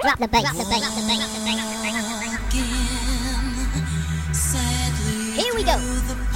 Drop the bass. Drop the bass. The bass. The bass. Here we go.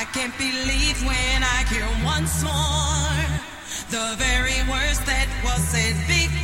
I can't believe when I hear once more the very words that was said before.